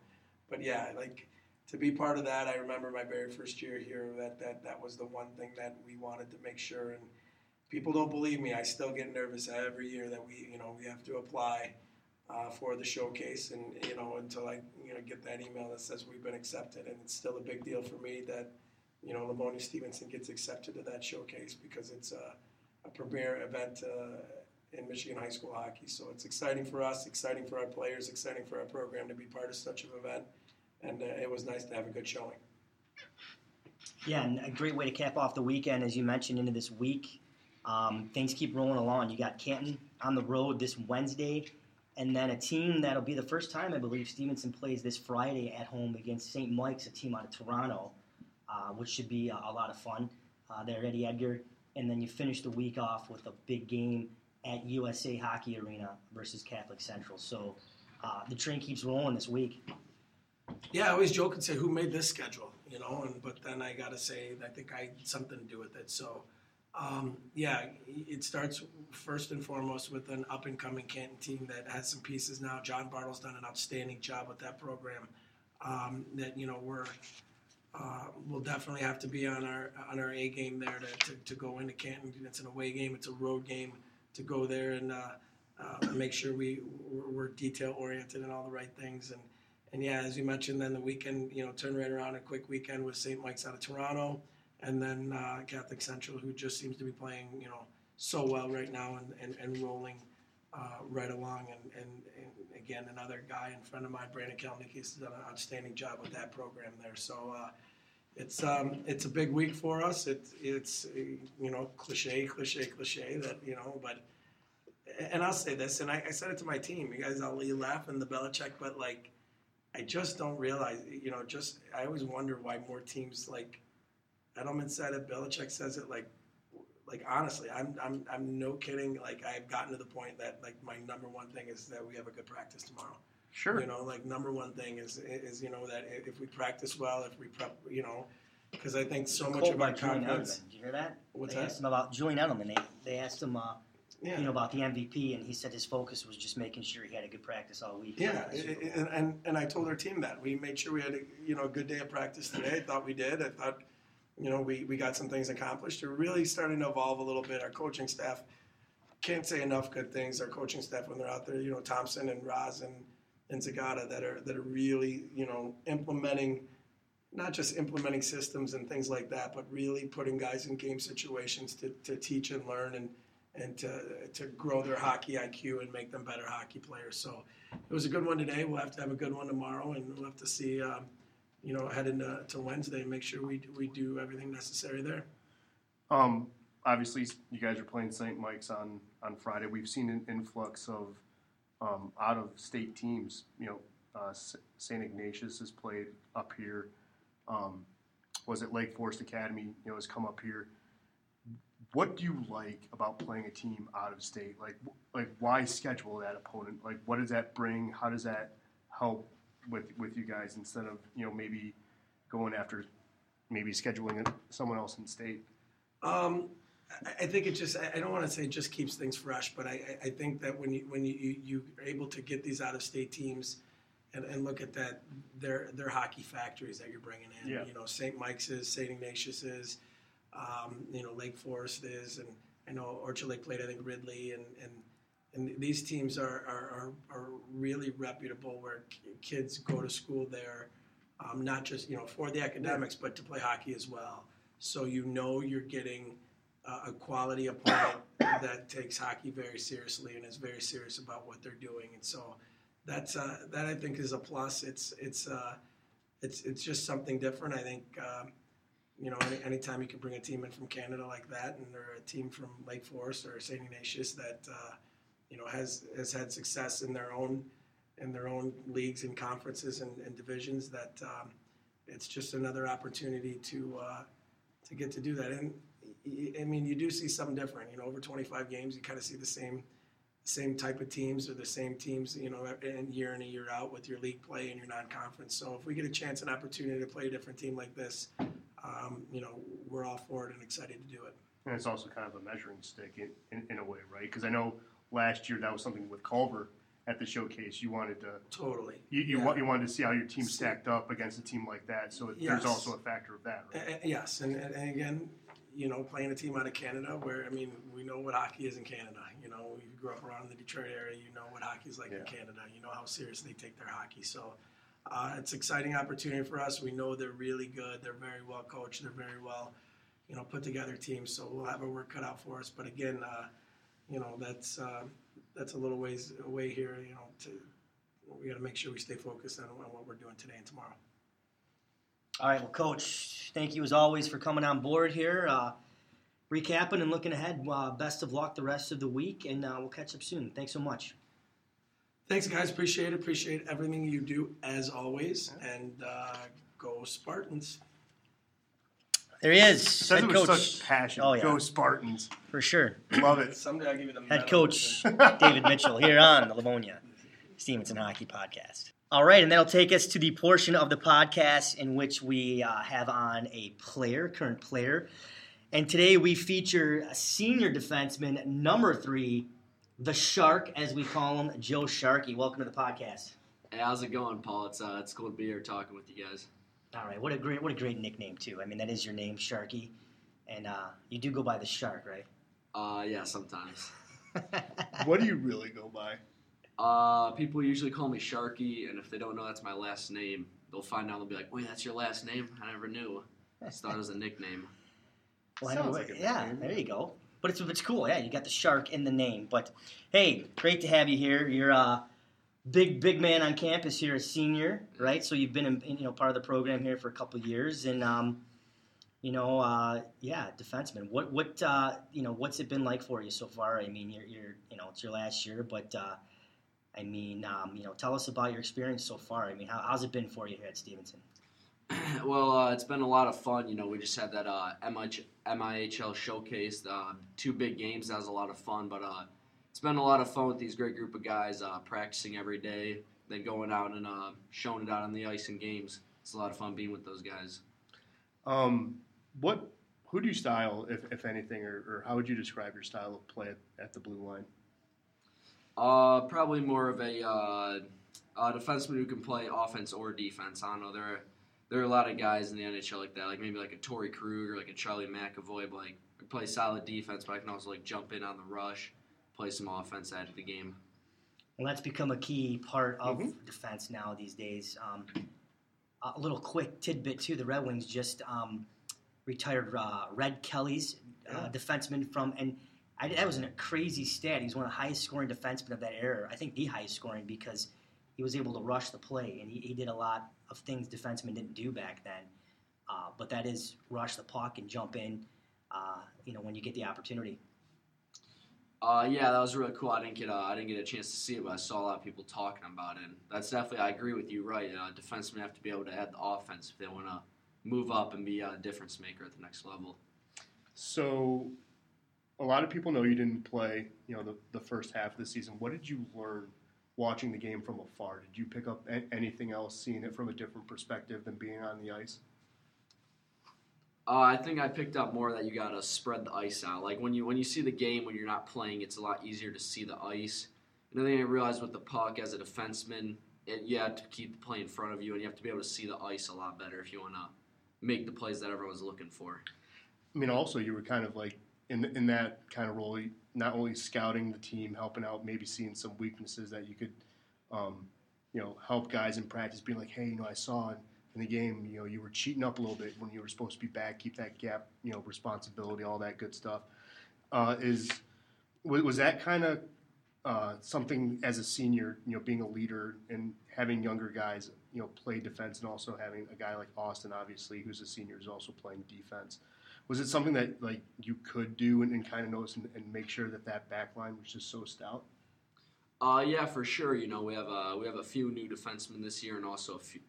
But yeah, like to be part of that, I remember my very first year here that that, that was the one thing that we wanted to make sure and people don't believe me. I still get nervous every year that we, you know, we have to apply uh, for the showcase, and you know until I you know get that email that says we've been accepted, and it's still a big deal for me that you know Livonia Stevenson gets accepted to that showcase because it's a, a premier event uh, in Michigan high school hockey. So it's exciting for us, exciting for our players, exciting for our program to be part of such an event, and uh, it was nice to have a good showing. Yeah, and a great way to cap off the weekend, as you mentioned, into this week. Um, things keep rolling along. You got Canton on the road this Wednesday and then a team that'll be the first time I believe Stevenson plays this Friday at home against St. Mike's, a team out of Toronto, uh, which should be a, a lot of fun. Uh, there, Eddie Edgar, and then you finish the week off with a big game at USA Hockey Arena versus Catholic Central. So uh, the train keeps rolling this week. Yeah, I always joke and say, "Who made this schedule?" You know, and but then I got to say, I think I had something to do with it. So um, yeah, it starts first and foremost with an up and coming Canton team that has some pieces now. John Bartle's done an outstanding job with that program. Um, that you know we're uh, we'll definitely have to be on our on our A game there to, to, to, go into Canton. It's an away game. It's a road game to go there and uh, uh, make sure we we're detail oriented and all the right things. And and yeah, as you mentioned, then the weekend you know turn right around a quick weekend with St. Mike's out of Toronto and then uh, Catholic Central, who just seems to be playing, you know, so well right now and, and, and rolling uh, right along. And, and, and, again, another guy in front of mine, Brandon Kaleniecki, has done an outstanding job with that program there. So uh, it's um, it's a big week for us. It's it's you know cliche, cliche, cliche that you know, but and I'll say this, and I, I said it to my team. You guys, all you laugh in the Belichick, but like. I just don't realize, you know, just I always wonder why more teams like Edelman said it. Belichick says it. Like, like honestly, I'm I'm I'm no kidding. Like I've gotten to the point that like my number one thing is that we have a good practice tomorrow. Sure. You know, like number one thing is is you know that if we practice well, if we prep, you know, because I think so much of our confidence. Did you hear that? What's they that? asked him about Julian Edelman. They they asked him. Uh, yeah. you know about the MVP, and he said his focus was just making sure he had a good practice all week. Yeah, and, and and I told our team that we made sure we had a you know a good day of practice today. I thought we did. I thought you know, we, we got some things accomplished. We're really starting to evolve a little bit. Our coaching staff can't say enough good things. Our coaching staff when they're out there, you know, Thompson and Roz and, and Zagata that are that are really, you know, implementing not just implementing systems and things like that, but really putting guys in game situations to, to teach and learn and and to, to grow their hockey IQ and make them better hockey players. So it was a good one today. We'll have to have a good one tomorrow, and we'll have to see um, you know, head into to Wednesday and make sure we we do everything necessary there. Um, obviously, you guys are playing St. Mike's on on Friday. We've seen an influx of um, out of state teams. You know, uh, St. Ignatius has played up here. Um, was it Lake Forest Academy? You know, has come up here. what do you like about playing a team out of state? Like, like why schedule that opponent? Like, what does that bring? How does that help with with you guys instead of you know maybe going after maybe scheduling someone else in state? Um, I, think it just, I don't want to say it just keeps things fresh, but I, I think that when you, when you, you, you are able to get these out of state teams and, and look at that, their, their hockey factories that you're bringing in, Yeah. you know, St. Mike's is, St. Ignatius is, um, you know, Lake Forest is, and I know Orchard Lake played, I think Ridley, and, and, and these teams are, are, are, are really reputable where kids go to school there, um, not just, you know, for the academics, but to play hockey as well. So you know you're getting a, a quality opponent that takes hockey very seriously and is very serious about what they're doing. And so that's uh, that I think is a plus. It's it's uh, it's it's just something different. I think um, you know any, anytime you can bring a team in from Canada like that, and they're a team from Lake Forest or St. Ignatius that uh, you know has has had success in their own in their own leagues and conferences and, and divisions. That um, it's just another opportunity to uh, to get to do that. And I mean, you do see something different. You know, over 25 games, you kind of see the same same type of teams or the same teams. You know, year in and year out with your league play and your non-conference. So if we get a chance and opportunity to play a different team like this, um, you know, we're all for it and excited to do it. And it's also kind of a measuring stick in, in, in a way, right? Because I know last year that was something with Culver at the showcase. You wanted to Totally. you, you, Yeah. wa- you wanted to see how your team stacked up against a team like that. So Yes. there's also a factor of that, right? A- Yes, and, and again, you know, playing a team out of Canada, where I mean, we know what hockey is in Canada. You know, if you grew up around the Detroit area, you know what hockey is like in Canada. You know how serious they take their hockey. So uh, it's exciting opportunity for us. We know they're really good. They're very well coached. They're very well, you know, put together teams. So we'll have our work cut out for us. But again, uh, you know, that's uh, that's a little ways away here. You know, to we got to make sure we stay focused on, on what we're doing today and tomorrow. All right, well, Coach, thank you as always for coming on board here, uh, recapping and looking ahead. Uh, best of luck the rest of the week, and uh, we'll catch up soon. Thanks so much. Thanks, guys. Appreciate it. Appreciate everything you do as always. And uh, go Spartans. There he is, Says head with coach such passion. Oh, yeah. Go Spartans. for sure. Love it. Someday I'll give you the Head coach David Mitchell here on the Livonia Stevenson Hockey Podcast. All right, and that'll take us to the portion of the podcast in which we uh, have on a player, current player. And today we feature a senior defenseman, number three, the Shark, as we call him, Joe Sharkey. Welcome to the podcast. Hey, how's it going, Paul? It's uh, it's cool to be here talking with you guys. All right, what a great, what a great nickname too. I mean, that is your name, Sharky, and uh, you do go by the Shark, right? Uh, yeah, sometimes. What do you really go by? Uh, people usually call me Sharky, and if they don't know that's my last name, they'll find out. They'll be like, "Wait, that's your last name? I never knew." I just thought it was a nickname. Well, Sounds like a yeah, nickname. there you go. But it's it's cool. Yeah, you got the shark in the name. But hey, great to have you here. You're a big big man on campus here, a senior, right? So you've been in, you know part of the program here for a couple years, and um, you know, uh, yeah, defenseman. What what uh, you know, what's it been like for you so far? I mean, you're you're you know, it's your last year, but uh, I mean, um, you know, tell us about your experience so far. I mean, how, how's it been for you here at Stevenson? well, uh, it's been a lot of fun. You know, we just had that uh, MIH, MIHL showcase, uh, two big games. That was a lot of fun. But uh, it's been a lot of fun with these great group of guys, uh, practicing every day, then going out and uh, showing it out on the ice in games. It's a lot of fun being with those guys. Um, what? Who do you style, if, if anything, or, or how would you describe your style of play at, at the blue line? Uh, probably more of a, uh, a defenseman who can play offense or defense. I don't know. There are there are a lot of guys in the NHL like that, like maybe like a Torrey Krug or like a Charlie McAvoy, but like I play solid defense, but I can also like jump in on the rush, play some offense out of the game. Well, that's become a key part of Mhm. defense now these days. Um, a little quick tidbit too: the Red Wings just um, retired uh, Red Kelly's uh, defenseman from, and I, that was a crazy stat. He's one of the highest scoring defensemen of that era. I think the highest scoring because he was able to rush the play, and he, he did a lot of things defensemen didn't do back then. Uh, but that is rush the puck and jump in. Uh, you know when you get the opportunity. Uh, yeah, that was really cool. I didn't get a, I didn't get a chance to see it, but I saw a lot of people talking about it. And that's definitely I agree with you. Right, uh, defensemen have to be able to add the offense if they want to move up and be a difference maker at the next level. So, a lot of people know you didn't play, you know, the, the first half of the season. What did you learn watching the game from afar? Did you pick up a- anything else, seeing it from a different perspective than being on the ice? Uh, I think I picked up more that you gotta spread the ice out. Like when you when you see the game when you're not playing, it's a lot easier to see the ice. And then I realized with the puck as a defenseman, it, you have to keep the play in front of you, and you have to be able to see the ice a lot better if you want to make the plays that everyone's looking for. I mean, also you were kind of like in in that kind of role, not only scouting the team, helping out, maybe seeing some weaknesses that you could, um, you know, help guys in practice, being like, hey, you know, I saw in the game, you know, you were cheating up a little bit when you were supposed to be back, keep that gap, you know, responsibility, all that good stuff. Uh, is was, that kind of uh, something as a senior, you know, being a leader and having younger guys, you know, play defense, and also having a guy like Austin, obviously, who's a senior, is also playing defense was it something that like you could do and, and kind of notice and, and, make sure that that back line was just so stout? Uh, yeah, for sure. You know, we have a we have a few new defensemen this year, and also a few.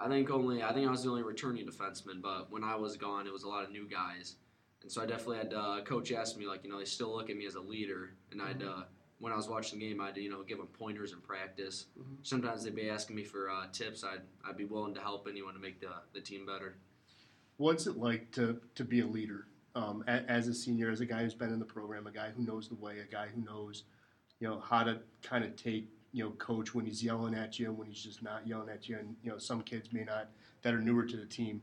I think only I think I was the only returning defenseman, but when I was gone, it was a lot of new guys, and so I definitely had uh, coach asked me like, you know, they still look at me as a leader, and I'd uh, when I was watching the game, I'd you know give them pointers in practice. Mm-hmm. Sometimes they'd be asking me for uh, tips. I'd I'd be willing to help anyone to make the the team better. What's it like to, to be a leader um, as a senior, as a guy who's been in the program, a guy who knows the way, a guy who knows, you know, how to kind of take, you know, coach when he's yelling at you and when he's just not yelling at you. And you know, some kids may not that are newer to the team,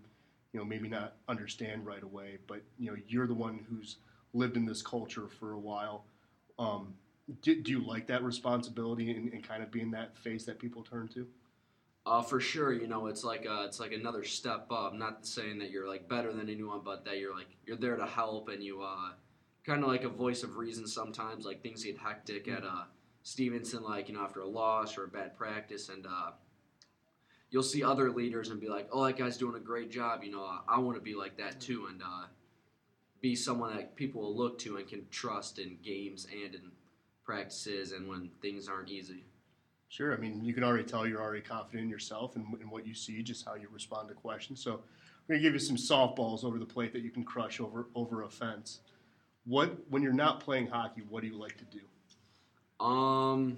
you know, maybe not understand right away. But you know, you're the one who's lived in this culture for a while. Um, do, do, you like that responsibility and, and kind of being that face that people turn to? Uh, for sure, you know, it's like uh, it's like another step up. Not saying that you're like better than anyone, but that you're like you're there to help, and you uh, kind of like a voice of reason. Sometimes, like things get hectic at uh, Stevenson, like you know after a loss or a bad practice, and uh, you'll see other leaders and be like, "Oh, that guy's doing a great job." You know, I want to be like that too, and uh, be someone that people will look to and can trust in games and in practices, and when things aren't easy. Sure. I mean, you can already tell you're already confident in yourself and, and what you see, just how you respond to questions. So, I'm going to give you some softballs over the plate that you can crush over over a fence. What, when you're not playing hockey, what do you like to do? Um,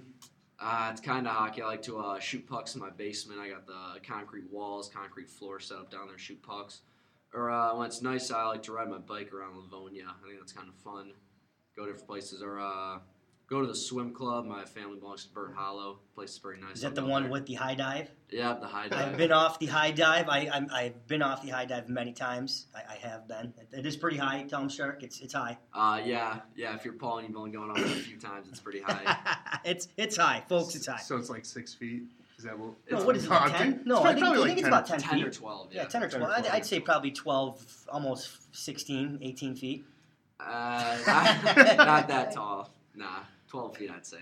uh, it's kind of hockey. I like to uh, shoot pucks in my basement. I got the concrete walls, concrete floor set up down there, shoot pucks. Or uh, when it's nice, I like to ride my bike around Livonia. I think that's kind of fun. Go different places. Or uh, Go to the swim club. My family belongs to Burton Hollow. Place is very nice. Is that the one there. with the high dive? Yeah, the high dive. I've been off the high dive. I, i have been off the high dive many times. I, I have been. It, it is pretty high. Tell them, Shark. It's it's high. Uh, yeah, yeah. If you're Paul and you've only gone off it a few times, it's pretty high. it's it's high, folks. It's high. So it's like six feet. Is that what? No, what is it? Like ten? No, I think, I think it's about 10, 10 feet. or twelve. Yeah, yeah 10 or 12. 10 or 12. I'd, I'd, say probably 12, almost 16, 18 feet. Uh, not, not that tall. Nah. 12 feet, I'd say.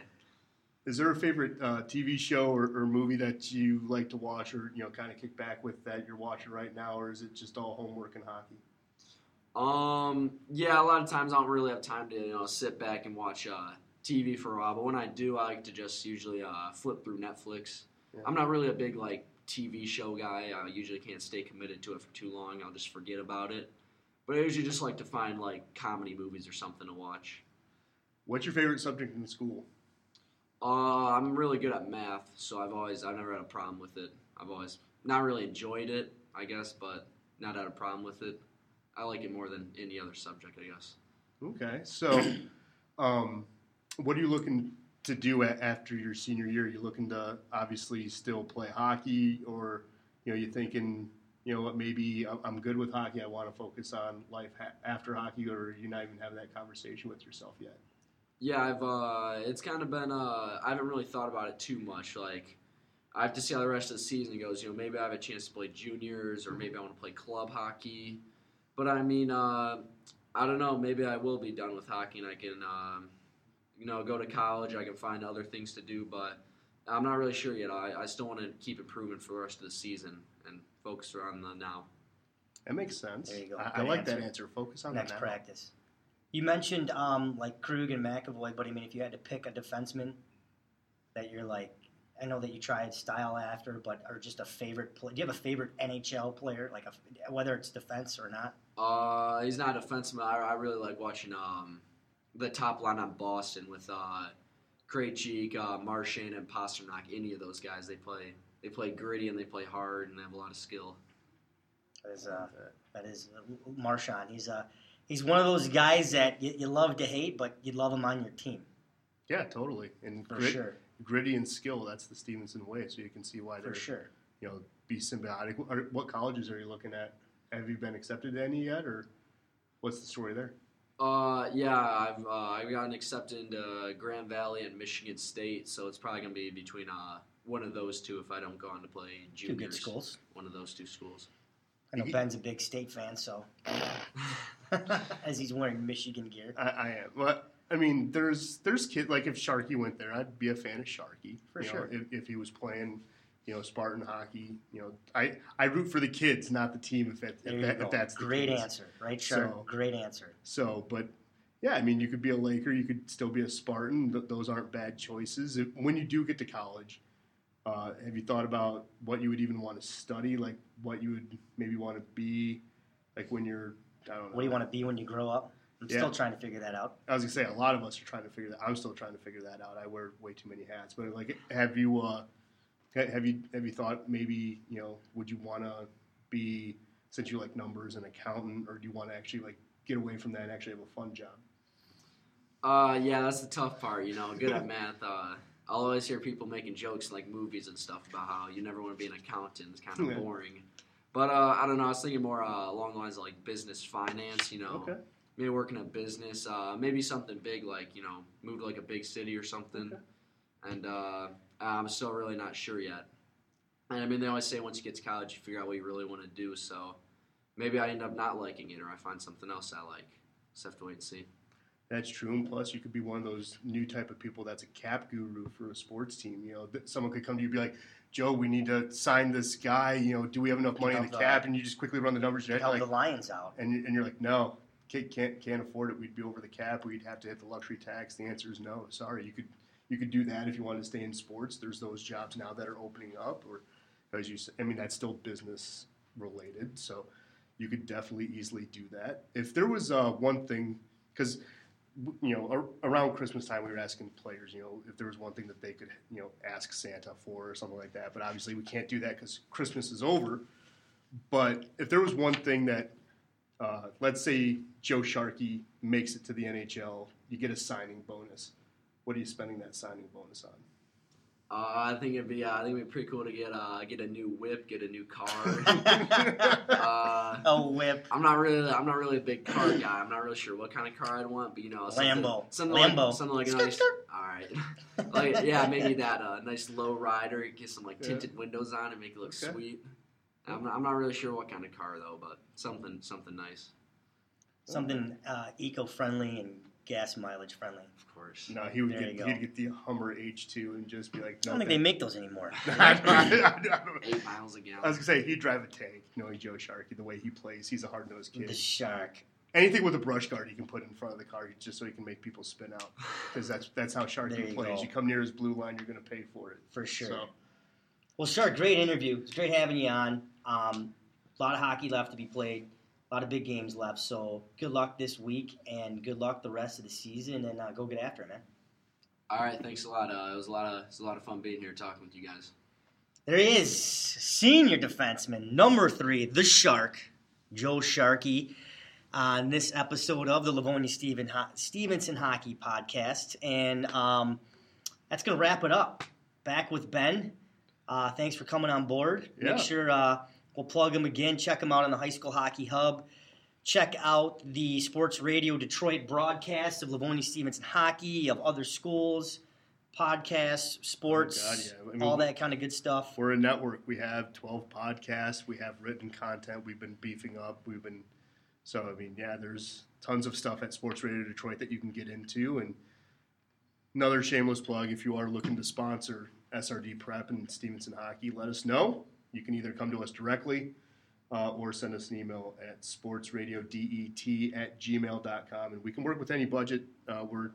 Is there a favorite uh, TV show or, or, movie that you like to watch or you know kind of kick back with that you're watching right now, or is it just all homework and hockey? Um, yeah, a lot of times I don't really have time to you know sit back and watch uh, TV for a while, but when I do, I like to just usually uh, flip through Netflix. Yeah. I'm not really a big like TV show guy. I usually can't stay committed to it for too long. I'll just forget about it. But I usually just like to find like comedy movies or something to watch. What's your favorite subject in school? Uh, I'm really good at math, so I've always I've never had a problem with it. I've always not really enjoyed it, I guess, but not had a problem with it. I like it more than any other subject, I guess. Okay, so um, what are you looking to do after your senior year? Are you looking to obviously still play hockey, or you know, you thinking, you know, what maybe I'm good with hockey. I want to focus on life after hockey, or you're not even having that conversation with yourself yet. Yeah, I've uh, it's kind of been uh, I haven't really thought about it too much. Like, I have to see how the rest of the season goes. You know, maybe I have a chance to play juniors, or maybe I want to play club hockey. But I mean, uh, I don't know. Maybe I will be done with hockey, and I can, um, you know, go to college. I can find other things to do, but I'm not really sure yet. I, I still want to keep improving for the rest of the season and focus on the now. That makes sense. There you go. I, I like answer. that answer. Focus on next practice. You mentioned um, like Krug and McAvoy, but I mean, if you had to pick a defenseman that you're like, I know that you tried style after, but are just a favorite play. Do you have a favorite NHL player, like a, whether it's defense or not? Uh, he's not a defenseman. I, I really like watching um, the top line on Boston with uh, Krejcik, uh, Marchand, and Pastrnak. Any of those guys, they play they play gritty and they play hard and they have a lot of skill. That is, uh, that is uh, Marchand. He's uh, he's one of those guys that you, you love to hate, but you love him on your team Yeah, totally. And for grit, sure. gritty and skill, that's the Stevenson way. So you can see why they're, sure. you know, be symbiotic. What colleges are you looking at? Have you been accepted to any yet, or what's the story there? Uh, yeah, I've uh, I've gotten accepted into Grand Valley and Michigan State, so it's probably gonna be between uh one of those two if I don't go on to play Two good schools. One of those two schools. I know Ben's a big state fan, so as he's wearing Michigan gear. I, I am. Well, I mean, there's there's kid like if Sharky went there, I'd be a fan of Sharky. For you know, sure. if, if he was playing, you know, Spartan hockey. You know, I I root for the kids, not the team. If that, if, that if that's Great case. answer, right, Shark? So- Great answer. So, but yeah, I mean, you could be a Laker, you could still be a Spartan. Th- those aren't bad choices. If, when you do get to college, uh, have you thought about what you would even want to study? Like what you would maybe want to be, like when you're, don't know. What do you want to be when you grow up? I'm Yeah. still trying to figure that out. I was gonna say a lot of us are trying to figure that. I'm still trying to figure that out. I wear way too many hats. But like, have you, uh, have you, have you thought maybe you know, would you want to be since you like numbers an accountant, or do you want to actually like get away from that and actually have a fun job? Uh, yeah, that's the tough part. You know, good at math. Uh, I'll always hear people making jokes in, like movies and stuff about how you never want to be an accountant. It's kind of Yeah. boring. But uh, I don't know. I was thinking more uh, along the lines of like business finance. You know, Okay. maybe working a business. Uh, maybe something big like you know, move to like a big city or something. Okay. And uh, I'm still really not sure yet. And I mean, they always say once you get to college, you figure out what you really want to do. So maybe I end up not liking it, or I find something else I like. Just have to wait and see. That's true, and plus you could be one of those new type of people that's a cap guru for a sports team. You know, someone could come to you and be like, "Joe, we need to sign this guy. You know, do we have enough money in the the- cap?" And you just quickly run the numbers. Help like, the Lions out. and, and you're like, "No, can't, can't can't afford it. We'd be over the cap. We'd have to hit the luxury tax." The answer is no. Sorry, you could you could do that if you wanted to stay in sports. There's those jobs now that are opening up, or as you, said, I mean, that's still business related. So you could definitely easily do that. If there was uh, one thing, because you know, ar- around Christmas time, we were asking players, you know, if there was one thing that they could, you know, ask Santa for or something like that. But obviously, we can't do that because Christmas is over. But if there was one thing that, uh, let's say Joe Sharkey makes it to the NHL, you get a signing bonus. What are you spending that signing bonus on? Uh, I think it'd be uh, I think it'd be pretty cool to get uh, get a new whip, get a new car. uh, oh, whip. I'm not really I'm not really a big car guy. I'm not really sure what kind of car I'd want, but you know, something, Lambo. something Lambo. like something like a nice. All right, like yeah, maybe that uh, nice low rider, get some like Yeah. tinted windows on and make it look Okay. sweet. I'm not, I'm not really sure what kind of car though, but something something nice, Something uh, eco-friendly and gas mileage friendly. of course. No, he would There get go. he'd get the Hummer H2 and just be like, I no. don't think they make those anymore. I, don't- I don't- Eight miles a I was gallon. gonna say he'd drive a tank, knowing Joe Sharkey, the way he plays. He's a hard nosed kid. the shark. Anything with a brush guard, he can put in front of the car just so he can make people spin out. Because that's that's how There Sharkey you plays. go. You come near his blue line, you're gonna pay for it. For sure. So Well, Shark, great interview. It's great having you on. Um, a lot of hockey left to be played. A lot of big games left. So good luck this week and good luck the rest of the season. And uh, go get after it, man. All right, thanks a lot. Uh, it was a lot of it was a lot of fun being here talking with you guys. There he is, senior defenseman, number three, the Shark, Joe Sharkey, on this episode of the Livonia Steven Ho- Stevenson Hockey Podcast. And um, that's going to wrap it up. Back with Ben. Uh, thanks for coming on board. Yeah. Make sure uh, we'll plug him again. Check him out on the High School Hockey Hub. Check out the Sports Radio Detroit broadcast of Livonia Stevenson Hockey, of other schools, podcasts, sports, Oh, God, yeah. I mean, all that kind of good stuff. we're a network. We have 12 podcasts. We have written content. We've been beefing up. We've been so I mean, yeah. There's tons of stuff at Sports Radio Detroit that you can get into. And another shameless plug: if you are looking to sponsor SRD Prep and Stevenson Hockey, let us know. You can either come to us directly uh, or send us an email at sportsradiodet at gmail.com. And we can work with any budget. Uh, we're,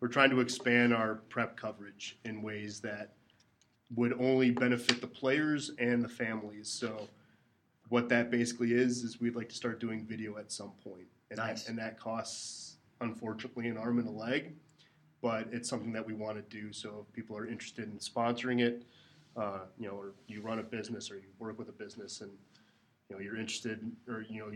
we're trying to expand our prep coverage in ways that would only benefit the players and the families. So what that basically is, is we'd like to start doing video at some point. And, Nice. that, and that costs unfortunately, an arm and a leg, but it's something that we want to do. So if people are interested in sponsoring it, uh, you know, or you run a business or you work with a business and you know you're interested or you know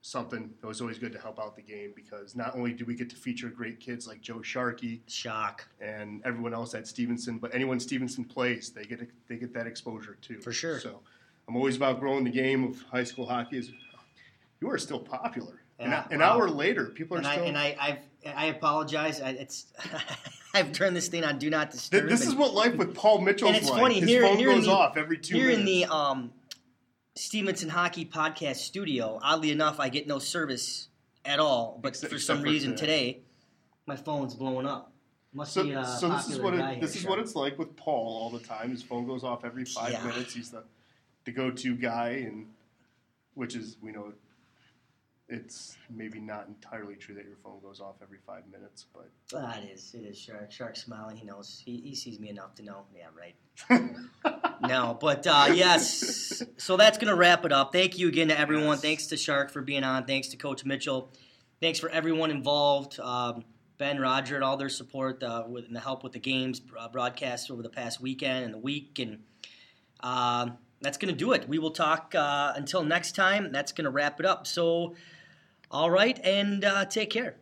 something, it was always good to help out the game because not only do we get to feature great kids like Joe Sharkey Shock and everyone else at Stevenson, but anyone Stevenson plays, they get they get that exposure too. For sure. So I'm always about growing the game of high school hockey. Is you are still popular. An- Yeah, an, wow. hour later, people are and I still. and I I've, I apologize. I, it's I've turned this thing on do not disturb. this is what life with Paul Mitchell's And it's like. funny, His here- phone here goes the- off every two here minutes. in the um, Stevenson Hockey Podcast Studio. Oddly enough, I get no service at all. But Except- for some reason today. today. my phone's blowing up. Must so, be a so this is what it, this is Sean. what it's like with Paul all the time. His phone goes off every five Yeah. minutes. He's the the go-to guy, and which is we know it's maybe not entirely true that your phone goes off every five minutes, but Ah, it is. It is Shark. Shark smiling. He knows. He, he sees me enough to know. Yeah, right. no, but uh, yes. So that's gonna wrap it up. Thank you again to everyone. Yes. Thanks to Shark for being on. Thanks to Coach Mitchell. Thanks for everyone involved. Um, ben, Roger, and all their support uh, with and the help with the games uh, broadcast over the past weekend and the week. And um, that's gonna do it. We will talk uh, until next time. That's gonna wrap it up. So, all right, and uh, take care.